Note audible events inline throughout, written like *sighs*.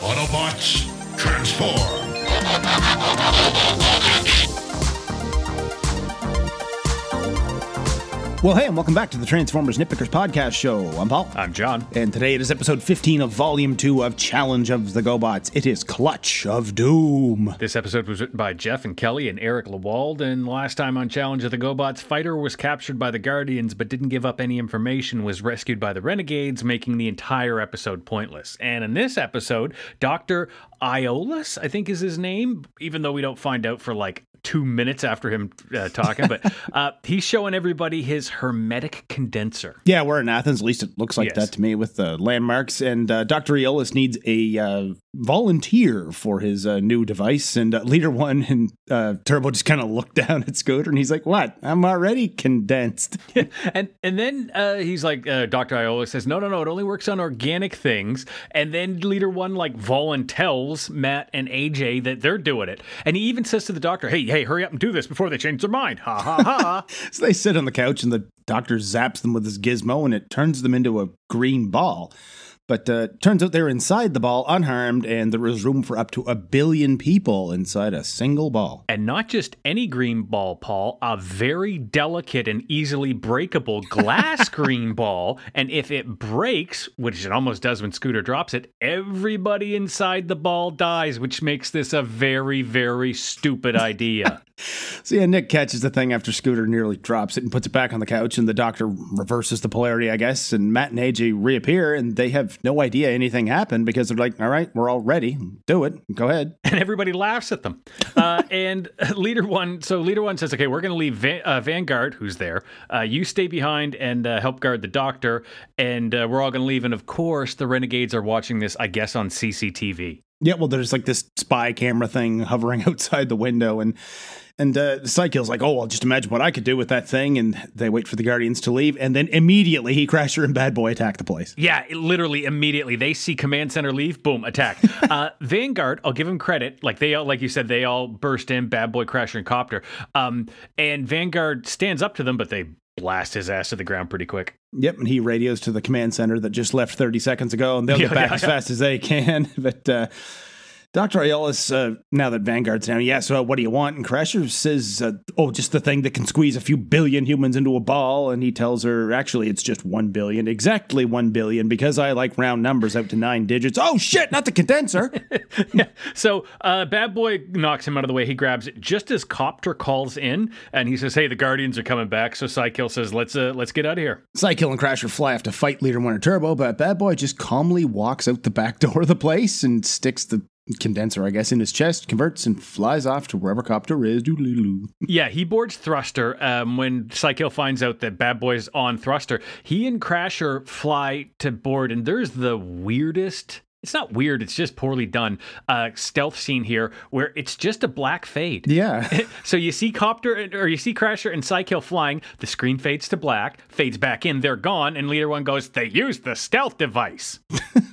Autobots, transform! Well, hey, and welcome back to the Transformers Nitpickers podcast show. I'm Paul. I'm John. And today it is episode 15 of volume 2 of Challenge of the GoBots. It is Clutch of Doom. This episode was written by Jeff and Kelly and Eric Lewald. And last time on Challenge of the GoBots, Fighter was captured by the Guardians but didn't give up any information, was rescued by the Renegades, making the entire episode pointless. And in this episode, Dr. Iolus, I think is his name, even though we don't find out for like two minutes after him uh, talking, but *laughs* uh, he's showing everybody his hermetic condenser. Yeah, we're in Athens. At least it looks like Yes. that to me with the landmarks. And uh, Dr. Aeolus needs a uh, volunteer for his uh, new device. And uh, Leader One and uh, Turbo just kind of look *laughs* down at Scooter and he's like, What? I'm already condensed. *laughs* and and then uh, he's like, uh, Dr. Iola says, no, no, no, it only works on organic things. And then Leader One like voluntells Matt and AJ that they're doing it. And he even says to the doctor, hey, hey, hurry up and do this before they change their mind. Ha ha ha. *laughs* So they sit on the couch and the doctor zaps them with his gizmo and it turns them into a green ball. But uh, turns out they're inside the ball unharmed and there is room for up to a billion people inside a single ball. and not just any green ball, Paul, a very delicate and easily breakable glass *laughs* green ball. And if it breaks, which it almost does when Scooter drops it, everybody inside the ball dies, which makes this a very, very stupid *laughs* idea. So yeah, Nick catches the thing after Scooter nearly drops it and puts it back on the couch, and the doctor reverses the polarity, I guess. And Matt and AJ reappear, and they have no idea anything happened because they're like, "All right, we're all ready. Do it. Go ahead." *laughs* and everybody laughs at them. Uh, *laughs* and leader one, so leader one says, "Okay, we're going to leave uh, Vanguard, who's there. Uh, you stay behind and uh, help guard the doctor, and uh, we're all going to leave." And of course, the renegades are watching this, I guess, on CCTV. Yeah, well, there's like this spy camera thing hovering *laughs* outside the window, and and uh, Cy-Kill's like, "Oh, well, just imagine what I could do with that thing." And they wait for the Guardians to leave, and then immediately he, Crasher, and Bad Boy attack the place. Yeah, it- literally immediately they see command center leave, boom, attack. *laughs* uh, Vanguard, I'll give him credit. Like they all, like you said, they all burst in, bad boy, crasher, and copter. Um, and Vanguard stands up to them, but they blast his ass to the ground pretty quick. Yep, and he radios to the command center that just left 30 seconds ago, and they'll *laughs* get Yeah, back yeah, as yeah. fast as they can. *laughs* But uh, Dr. Aeolus, uh, now that Vanguard's down, yeah, so what do you want? And Crasher says, uh, oh, just the thing that can squeeze a few billion humans into a ball. And he tells her, actually, it's just one billion, exactly one billion, because I like round numbers out to nine digits. Oh, shit, not the condenser. *laughs* yeah. So uh, Bad Boy knocks him out of the way. He grabs it just as Copter calls in, and he says, "Hey, the Guardians are coming back." So Cy-Kill says, "Let's uh, let's get out of here." Cy-Kill and Crasher fly off to fight Leader and Turbo, but Bad Boy just calmly walks out the back door of the place and sticks the condenser, I guess, in his chest, converts, and flies off to wherever Copter is. Doodle-doo. Yeah, he boards Thruster. Um, when Cy-Kill finds out that Bad Boy's on Thruster, he and Crasher fly to board, and there's the weirdest. It's not weird. It's just poorly done. Uh, stealth scene here where it's just a black fade. Yeah. *laughs* So you see Copter or you see Crasher and Cy-Kill flying. The screen fades to black, fades back in. They're gone, and Leader One goes, "They used the stealth device." *laughs*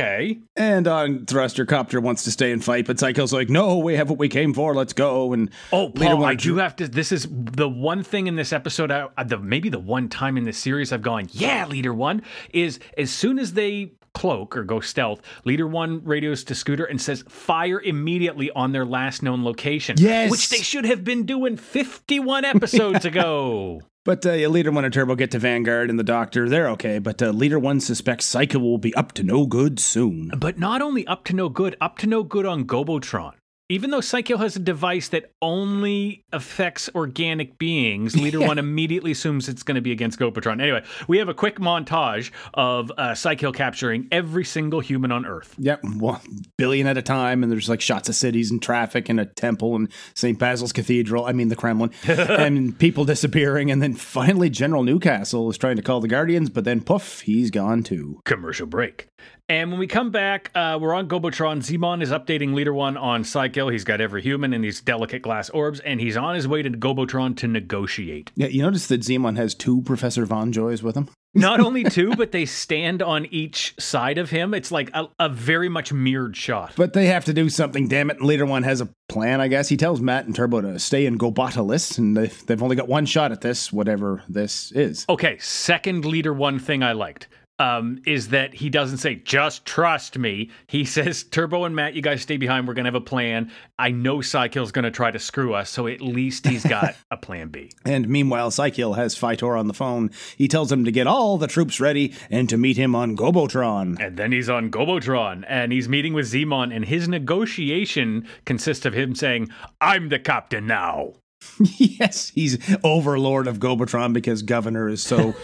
okay. And on Thruster, Copter wants to stay and fight, but Psycho's like, no, we have what we came for. Let's go. And Oh, Paul, I do have to. This is the one thing in this episode, I, the maybe the one time in this series I've gone, yeah, Leader One is as soon as they cloak or go stealth, Leader One radios to Scooter and says, "Fire immediately on their last known location." Yes. which they should have been doing fifty-one episodes *laughs* ago. But uh, Leader One and Turbo get to Vanguard and the Doctor. They're okay, but uh, Leader One suspects Psycho will be up to no good soon. But not only up to no good, up to no good on Gobotron. Even though Psycho has a device that only affects organic beings, *laughs* Leader One immediately assumes it's going to be against Gobotron. Anyway, we have a quick montage of uh, Psycho capturing every single human on Earth. Yep, one billion at a time, and there's like shots of cities and traffic and a temple and St. Basil's Cathedral. I mean, the Kremlin, *laughs* and people disappearing, and then finally General Newcastle is trying to call the Guardians, but then poof, he's gone too. Commercial break. And when we come back, uh, we're on Gobotron. Zimon is updating Leader One on Psycho. He's got every human in these delicate glass orbs, and he's on his way to Gobotron to negotiate. Yeah, you notice that Zemon has two Professor Von Joys with him. *laughs* Not only two, but they stand on each side of him. It's like a, a very much mirrored shot. But they have to do something, damn it. Leader One has a plan, I guess. He tells Matt and Turbo to stay in Gobotalis, and they've, they've only got one shot at this, whatever this is. Okay, second leader one thing I liked. Um, is that he doesn't say just trust me. He *laughs* says Turbo and Matt, you guys stay behind. We're gonna have a plan. I know Cy-Kill's gonna try to screw us, so at least he's got *laughs* a plan B. And meanwhile, Cy-Kill has Fitor on the phone. He tells him to get all the troops ready and to meet him on Gobotron. And then he's on Gobotron and he's meeting with Zemon, and his negotiation consists of him saying, I'm the captain now. *laughs* yes, he's overlord of Gobotron because Governor is so.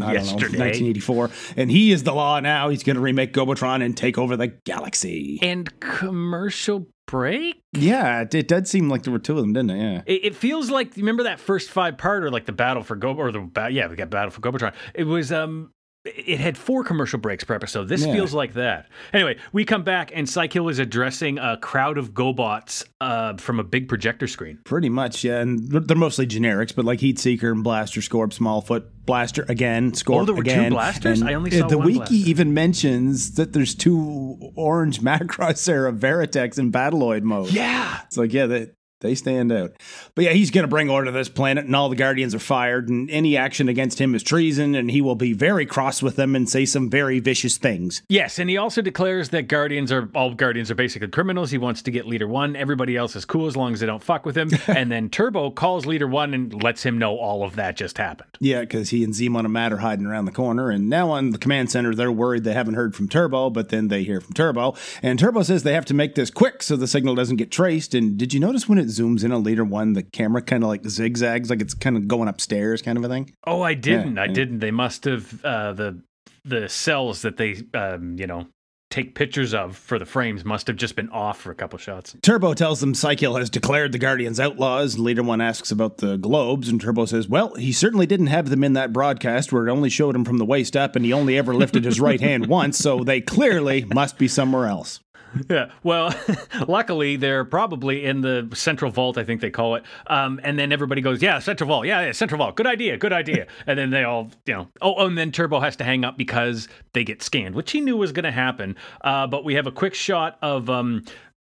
I don't know, 1984. And he is the law now. He's going to remake Gobotron and take over the galaxy. And commercial break? Yeah, it, it did seem like there were two of them, didn't it? Yeah. It, it feels like remember that first five part or like the battle for Go or the yeah, we got battle for Gobotron. It was um, it had four commercial breaks per episode. This Yeah. feels like that. Anyway, we come back and Cy-Kill is addressing a crowd of GoBots uh, from a big projector screen. Pretty much, yeah. And they're mostly generics, but like Heat Seeker and Blaster, Scorp, Smallfoot, Blaster again, Scorp Oh, there were two again. blasters? And, I only saw the one wiki blaster. even mentions that there's two orange *laughs* Macross era Veritechs in Battloid mode. Yeah, It's like, yeah, they, they stand out. But yeah, he's going to bring order to this planet, and all the Guardians are fired, and any action against him is treason, and he will be very cross with them and say some very vicious things. Yes, and he also declares that Guardians are all Guardians are basically criminals. He wants to get Leader One. Everybody else is cool as long as they don't fuck with him. *laughs* and then Turbo calls Leader One and lets him know all of that just happened. Yeah, because he and Zemon and Matt are hiding around the corner, and now on the command center, they're worried they haven't heard from Turbo, but then they hear from Turbo, and Turbo says they have to make this quick so the signal doesn't get traced. And did you notice when it zooms in a Leader One, the camera kind of like zigzags, like it's kind of going upstairs, kind of a thing? Oh, I didn't. I yeah. didn't. They must have uh, the the cells that they um, you know take pictures of for the frames must have just been off for a couple shots. Turbo tells them Cy-Kill has declared the Guardians outlaws. and Leader One asks about the globes, and Turbo says, Well, he certainly didn't have them in that broadcast where it only showed him from the waist up, and he only ever lifted his right hand once, so they clearly must be somewhere else. *laughs* Yeah. Well, *laughs* luckily they're probably in the central vault, I think they call it. Um, and then everybody goes, "Yeah, central vault. Yeah, yeah, central vault. Good idea. Good idea." *laughs* and then they all, you know, oh, oh, and then Turbo has to hang up because they get scanned, which he knew was going to happen. Uh, but we have a quick shot of um,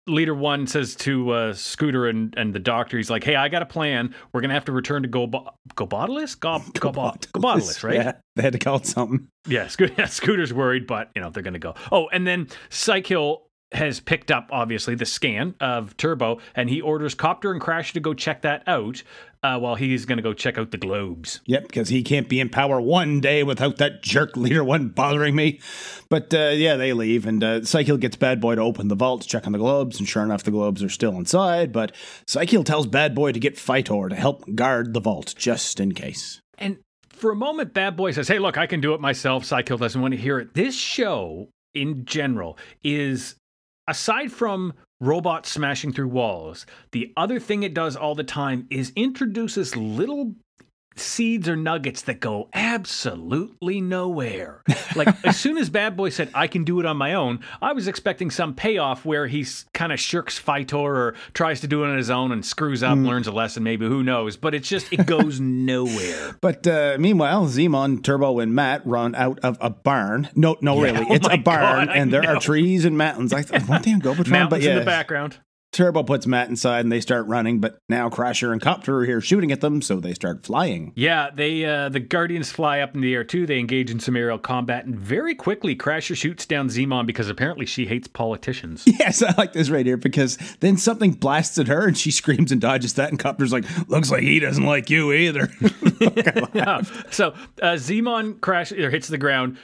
Leader One says to uh, Scooter and, and the doctor, he's like, "Hey, I got a plan. We're gonna have to return to Go Gobotalis, Gob Gobot Gobotalis, right? Yeah, they had to call it something. Yeah, Sco- yeah, Scooter's worried, but you know they're gonna go. Oh, and then Cy-Kill has picked up obviously the scan of Turbo, and he orders Copter and Crash to go check that out, uh, while he's gonna go check out the globes. Yep, because he can't be in power one day without that jerk leader one bothering me. But uh, yeah, they leave, and uh, gets Bad Boy to open the vault to check on the globes, and sure enough, the globes are still inside. But Cy-Kill tells Bad Boy to get Fitor to help guard the vault, just in case. And for a moment, Bad Boy says, "Hey, look, I can do it myself." Cy-Kill doesn't want to hear it. This show, in general, is aside from robots smashing through walls, the other thing it does all the time is introduces little seeds or nuggets that go absolutely nowhere. *laughs* Like as soon as Bad Boy said I can do it on my own, I was expecting some payoff where he kind of shirks Fitor or tries to do it on his own and screws up, learns a lesson, maybe who knows. But it's just it goes *laughs* nowhere. But uh, meanwhile, Zemon, Turbo, and Matt run out of a barn. No, no, Yeah, really, *laughs* oh it's my a barn, God, and there know. are trees and mountains. I thought, one damn Gobotron, Mountains but yeah, in the background. Turbo puts Matt inside, and they start running. But now Crasher and Copter are here shooting at them, so they start flying. Yeah, they uh, the Guardians fly up in the air too. They engage in some aerial combat, and very quickly, Crasher shoots down Zemon because apparently she hates politicians. *laughs* Yes, I like this right here because then something blasts at her and she *laughs* screams and dodges that, and Copter's like, "Looks like he doesn't like you either." *laughs* Yeah. So uh, Zemon crash or hits the ground.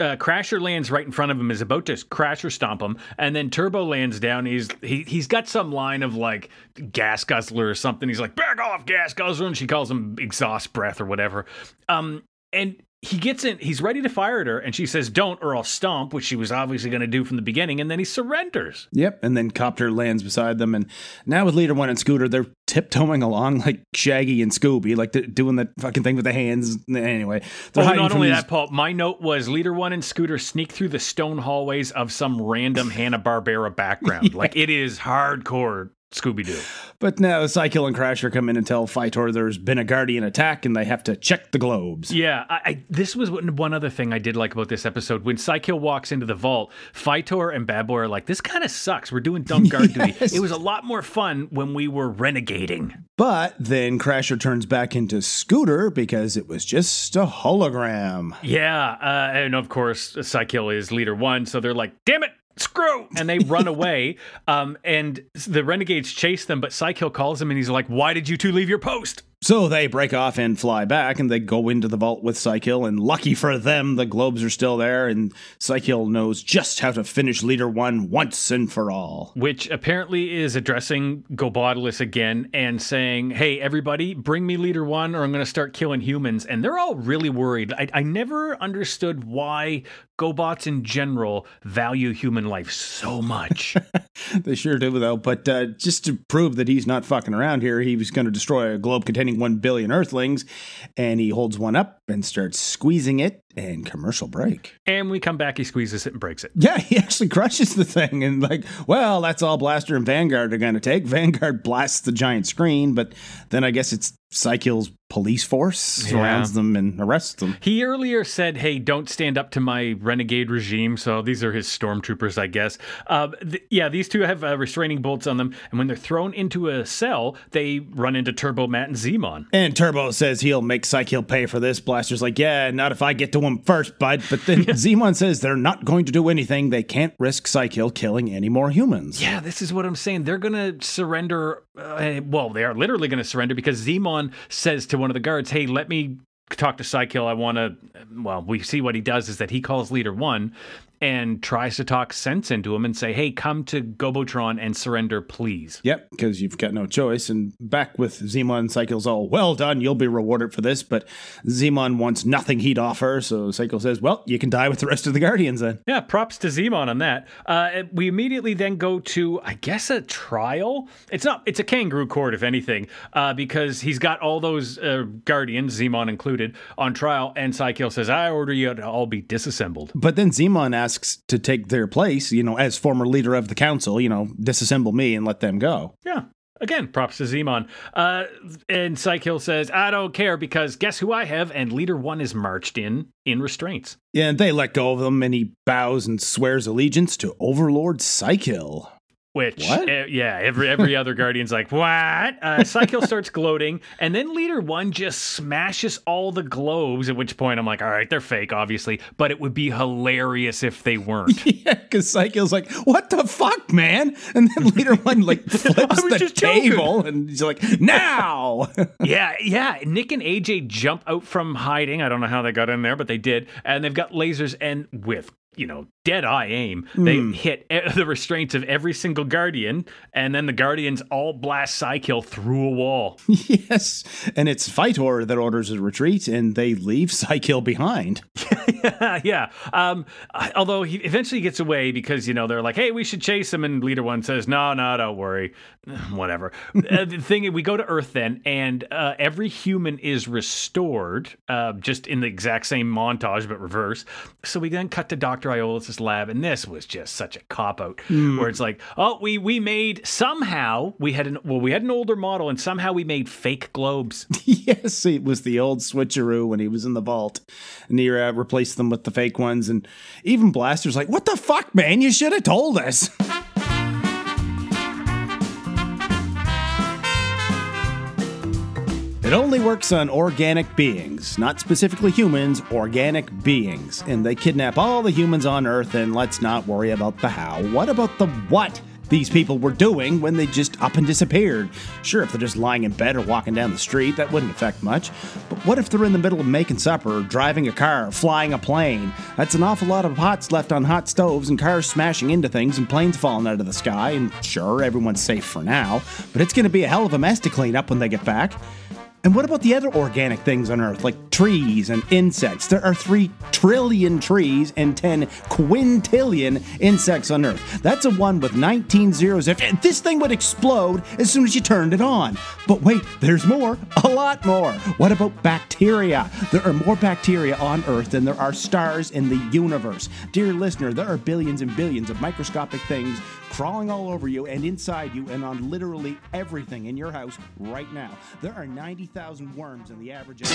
Uh, Crasher lands right in front of him, is about to Crasher stomp him, and then Turbo lands down. He's he he's got some line of like gas guzzler or something. He's like, "Back off, gas guzzler," and she calls him exhaust breath or whatever. Um, and he gets in. He's ready to fire at her, and she says, "Don't, or I'll stomp," which she was obviously going to do from the beginning. And then he surrenders. yep, and then Copter lands beside them, and now with Leader One and Scooter, they're tiptoeing along like Shaggy and Scooby, like doing that fucking thing with the hands. Anyway, they're Oh, not only these- that, Paul. My note was Leader One and Scooter sneak through the stone hallways of some random *laughs* Hanna Barbera background. Like it is hardcore Scooby Doo. But now Cy-Kill and Crasher come in and tell Fitor there's been a Guardian attack and they have to check the globes. Yeah, I, I, this was one other thing I did like about this episode. When Cy-Kill walks into the vault, Fitor and Bad Boy are like, "This kind of sucks. We're doing dumb guard duty." *laughs* It was a lot more fun when we were renegading. But then Crasher turns back into Scooter because it was just a hologram. Yeah, uh, and of course, Cy-Kill is leader one, so they're like, "Damn it!" Screw! And they run away. Um, and the renegades chase them, but Cy-Kill calls him and he's like, Why did you two leave your post? So they break off and fly back, and they go into the vault with Cy-Kill. And lucky for them, the globes are still there, and Cy-Kill knows just how to finish Leader One once and for all. Which apparently is addressing Gobodilus again and saying, Hey, everybody, bring me leader one or I'm going to start killing humans. And they're all really worried. I, I never understood why GoBots in general value human life so much. *laughs* They sure do, though. But uh, just to prove that he's not fucking around here, he was going to destroy a globe containing one billion Earthlings, and he holds one up and starts squeezing it. And commercial break. and we come back, he squeezes it and breaks it. Yeah, *laughs* he actually crushes the thing, and like, well, that's all Blaster and Vanguard are going to take. Vanguard blasts the giant screen, but then I guess it's Cy-Kill's police force surrounds them and arrests them. He earlier said, "Hey, don't stand up to my renegade regime." So these are his stormtroopers, I guess. Uh, th- yeah, these two have uh, restraining bolts on them, and when they're thrown into a cell, they run into Turbo, Matt, and Zemon. And Turbo says he'll make Cy-Kill pay for this. Blaster's like, yeah, not if I get to him first, bud. But then *laughs* Zemon says they're not going to do anything. They can't risk Cy-Kill killing any more humans. Yeah, this is what I'm saying. They're gonna surrender. Uh, well, they are literally gonna surrender because Zemon says to one of the guards, "Hey, let me." Talk to Cy-Kill. I want to. Well, we see what he does is that he calls Leader One and tries to talk sense into him and say, "Hey, come to Gobotron and surrender, please." Yep, because you've got no choice. And back with Zemon, Cy-Kill's all, well done, you'll be rewarded for this. But Zemon wants nothing he'd offer. So Cy-Kill says, well, you can die with the rest of the Guardians then. Yeah, props to Zemon on that. Uh, we immediately then go to, I guess, a trial. It's not. It's a kangaroo court, if anything, uh, because he's got all those uh, guardians, Zemon included, on trial. And Cy-Kill says, "I order you to all be disassembled." But then Zemon asks to take their place, you know, as former leader of the council, you know, disassemble me and let them go. Yeah. Again, props to Zemon. Uh, and Cy-Kill says, I don't care because guess who I have? And Leader One is marched in in restraints. Yeah, And they let go of him, and he bows and swears allegiance to Overlord Cy-Kill. Which, uh, yeah, every every other guardian's like, what? Uh, Cy-Kill *laughs* starts gloating, and then Leader One just smashes all the globes. At which point, I'm like, all right, they're fake, obviously, but it would be hilarious if they weren't. *laughs* Yeah, because Cy-Kill's like, what the fuck, man? And then Leader *laughs* One, like, flips the just joking. table, and he's like, now! yeah, yeah. Nick and AJ jump out from hiding. I don't know how they got in there, but they did. And they've got lasers, and with you know dead eye aim, they hit e- *laughs* the restraints of every single guardian, and then the guardians all blast Cy-Kill through a wall. *laughs* yes. And it's Fitor that orders a retreat, and they leave Cy-Kill behind. *laughs* yeah. Um, although he eventually gets away because, you know, they're like, hey, we should chase him. And leader one says, no, no, don't worry. *sighs* Whatever. uh, the thing is, we go to Earth then, and uh, every human is restored, uh, just in the exact same montage, but reverse. So we then cut to Dr. Lab, and this was just such a cop out where it's like, oh, we, we made somehow, we had an, well, we had an older model, and somehow we made fake globes. *laughs* yes, it was the old switcheroo when he was in the vault. And he uh, replaced them with the fake ones. And even Blaster's like, what the fuck, man? You should have told us. *laughs* It only works on organic beings, not specifically humans, organic beings. And they kidnap all the humans on Earth, and let's not worry about the how. What about the what these people were doing when they just up and disappeared? Sure, if they're just lying in bed or walking down the street, that wouldn't affect much. But what if they're in the middle of making supper, driving a car, flying a plane? That's an awful lot of pots left on hot stoves and cars smashing into things and planes falling out of the sky. And sure, everyone's safe for now, but it's going to be a hell of a mess to clean up when they get back. And what about the other organic things on Earth, like trees and insects? There are 3 trillion trees and 10 quintillion insects on Earth. That's a one with 19 zeros. This thing would explode as soon as you turned it on. But wait, there's more, a lot more. What about bacteria? There are more bacteria on Earth than there are stars in the universe. Dear listener, there are billions and billions of microscopic things crawling all over you and inside you and on literally everything in your house right now. There are 90,000 worms in the average.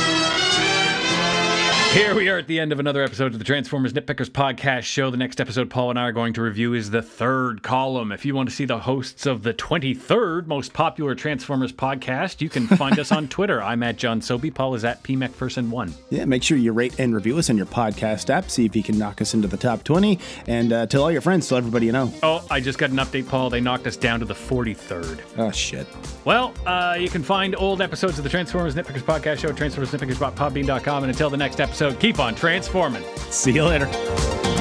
Here we are at the end of another episode of the Transformers Nitpickers podcast show. The next episode Paul and I are going to review is the third column. If you want to see the hosts of the 23rd most popular Transformers podcast, you can find us on *laughs* Twitter. I'm at John Sobey. Paul is at PMecPherson1. Yeah, make sure you rate and review us in your podcast app. See if you can knock us into the top 20 and uh, tell all your friends, tell everybody you know. Oh, I just got an update, Paul. They knocked us down to the 43rd. Oh, shit. Well, uh, you can find old episodes of the Transformers Nitpickers podcast show at transformersnitpickers.podbean.com. And until the next episode, keep on transforming. See you later.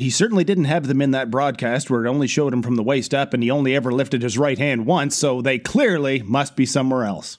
He certainly didn't have them in that broadcast where it only showed him from the waist up and he only ever lifted his right hand once, so they clearly must be somewhere else.